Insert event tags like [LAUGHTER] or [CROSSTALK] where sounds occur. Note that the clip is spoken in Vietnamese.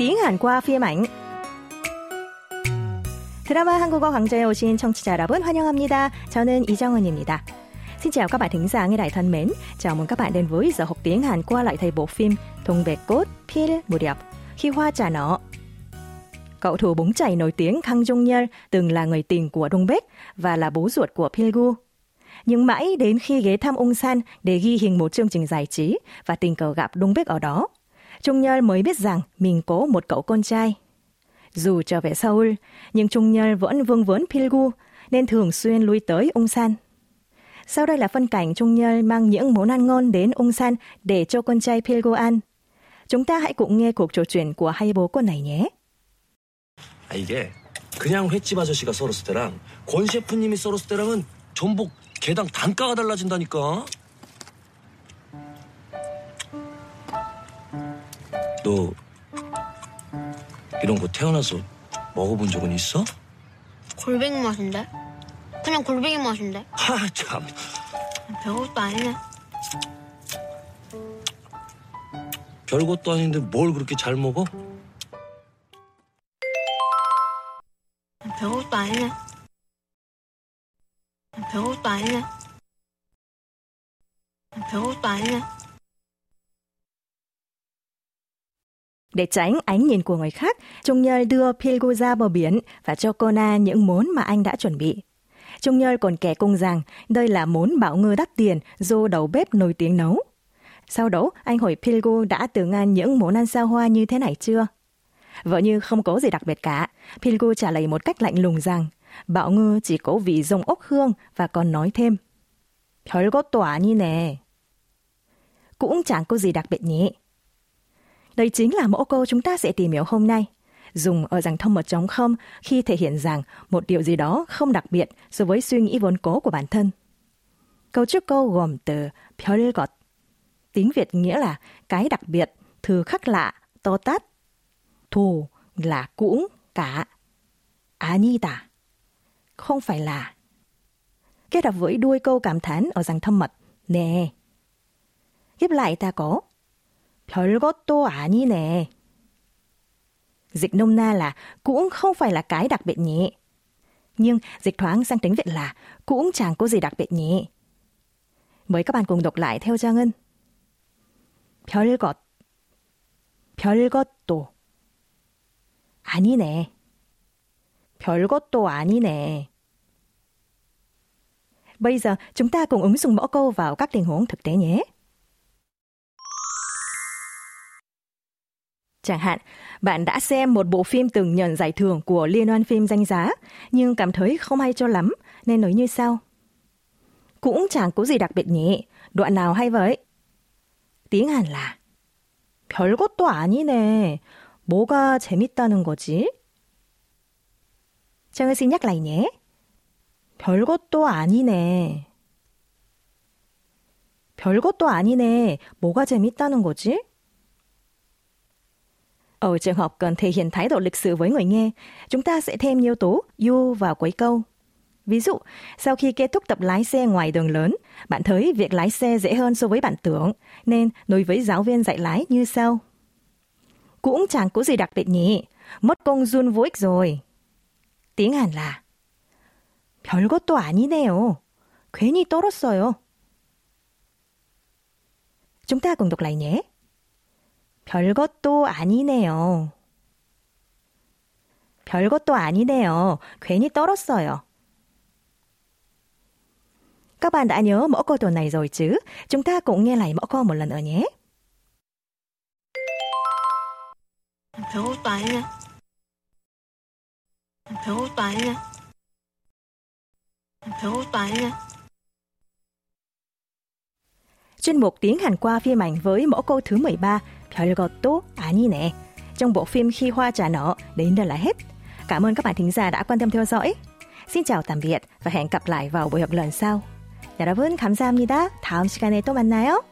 tiếng Hàn qua phim ảnh. 드라마 한국어 강좌에 오신 청취자 여러분 환영합니다. 저는 이정은입니다. Xin chào các bạn thính giả nghe đài thân mến. Chào mừng các bạn đến với giờ học tiếng Hàn qua lại thầy bộ phim Thùng Bệt Cốt Pil Muryap Khi Hoa Trà Nọ. Cậu thủ bóng chảy nổi tiếng Kang Jong Yeol từng là người tình của Dong Baek và là bố ruột của Pilgu. Nhưng mãi đến khi ghé thăm Ung San để ghi hình một chương trình giải trí và tình cờ gặp Dong Baek ở đó, Trung Nhơn mới biết rằng mình có một cậu con trai. Dù trở về Seoul, nhưng Trung Nhơn vẫn vương vấn Pilgu nên thường xuyên lui tới Ung San. Sau đây là phân cảnh Trung Nhơn mang những món ăn ngon đến Ung San để cho con trai Pilgu ăn. Chúng ta hãy cùng nghe cuộc trò chuyện của hai bố con này nhé. 아, 이게 그냥 횟집 아저씨가 썰었을 때랑 권 셰프님이 썰었을 때랑은 전복 개당 단가가 달라진다니까. 너 이런 거 태어나서 먹어본 적은 있어? 골뱅이 맛인데? 그냥 골뱅이 맛인데? 하, [LAUGHS] 참. 별것도 아니네. 별것도 아닌데 뭘 그렇게 잘 먹어? 별것도 아니네. 별것도 아니네. 별것도 아니네. Để tránh ánh nhìn của người khác, Trung Nhơn đưa Pilgu ra bờ biển và cho Kona những món mà anh đã chuẩn bị. Trung Nhơn còn kể cung rằng đây là món bạo ngư đắt tiền do đầu bếp nổi tiếng nấu. Sau đó, anh hỏi Pilgu đã từng ăn những món ăn sao hoa như thế này chưa? Vợ như không có gì đặc biệt cả. Pilgu trả lời một cách lạnh lùng rằng bạo ngư chỉ có vị rồng ốc hương và còn nói thêm. 별것도 아니네. Cũng chẳng có gì đặc biệt nhỉ. Đây chính là mẫu câu chúng ta sẽ tìm hiểu hôm nay. Dùng ở dạng thông một trống không khi thể hiện rằng một điều gì đó không đặc biệt so với suy nghĩ vốn cố của bản thân. Câu trước câu gồm từ 별것. Tiếng Việt nghĩa là cái đặc biệt, thứ khác lạ, to tát. Thù là cũng, cả. 아니다. Không phải là. Kết hợp với đuôi câu cảm thán ở dạng thâm mật. Nè. Ghép lại ta có 별것도 아니네. Dịch nôm na là cũng không phải là cái đặc biệt nhỉ. Nhưng dịch thoáng sang tiếng Việt là cũng chẳng có gì đặc biệt nhỉ. Mời các bạn cùng đọc lại theo Trang Ngân. 별것 별것도 아니네. 별것도 아니네. Bây giờ chúng ta cùng ứng dụng mẫu câu vào các tình huống thực tế nhé. Chẳng hạn, bạn đã xem một bộ phim từng nhận giải thưởng của Liên hoan phim danh giá, nhưng cảm thấy không hay cho lắm, nên nói như sau. Cũng chẳng có gì đặc biệt nhỉ, đoạn nào hay vậy? Tiếng Hàn là 별것도 아니네. 뭐가 재밌다는 거지? Trang xin nhắc lại nhé. 별것도 아니네. 별것도 아니네. 뭐가 재밌다는 거지? Ở trường hợp cần thể hiện thái độ lịch sự với người nghe, chúng ta sẽ thêm yếu tố you vào cuối câu. Ví dụ, sau khi kết thúc tập lái xe ngoài đường lớn, bạn thấy việc lái xe dễ hơn so với bạn tưởng, nên đối với giáo viên dạy lái như sau. Cũng chẳng có gì đặc biệt nhỉ, mất công run vô ích rồi. Tiếng Hàn là 별것도 아니네요. 괜히 떨었어요. Chúng ta cùng đọc lại nhé. 별것도 아니네요. 별것도 아니네요. 괜히 떨었어요. Các bạn đã nhớ mẫu câu tuần này rồi chứ? Chúng ta cũng nghe lại mẫu câu một lần nữa nhé. 별것도 아니네. 별것도 아니네. 별것도 아니네. Chuyên mục tiếng Hàn qua phim ảnh với mẫu câu thứ 13 별것도 아니네. Trong bộ phim Khi hoa trà nở đến đây là hết. Cảm ơn các bạn thính giả đã quan tâm theo dõi. Xin chào tạm biệt và hẹn gặp lại vào buổi học lần sau. 여러분 감사합니다. 다음 시간에 또 만나요.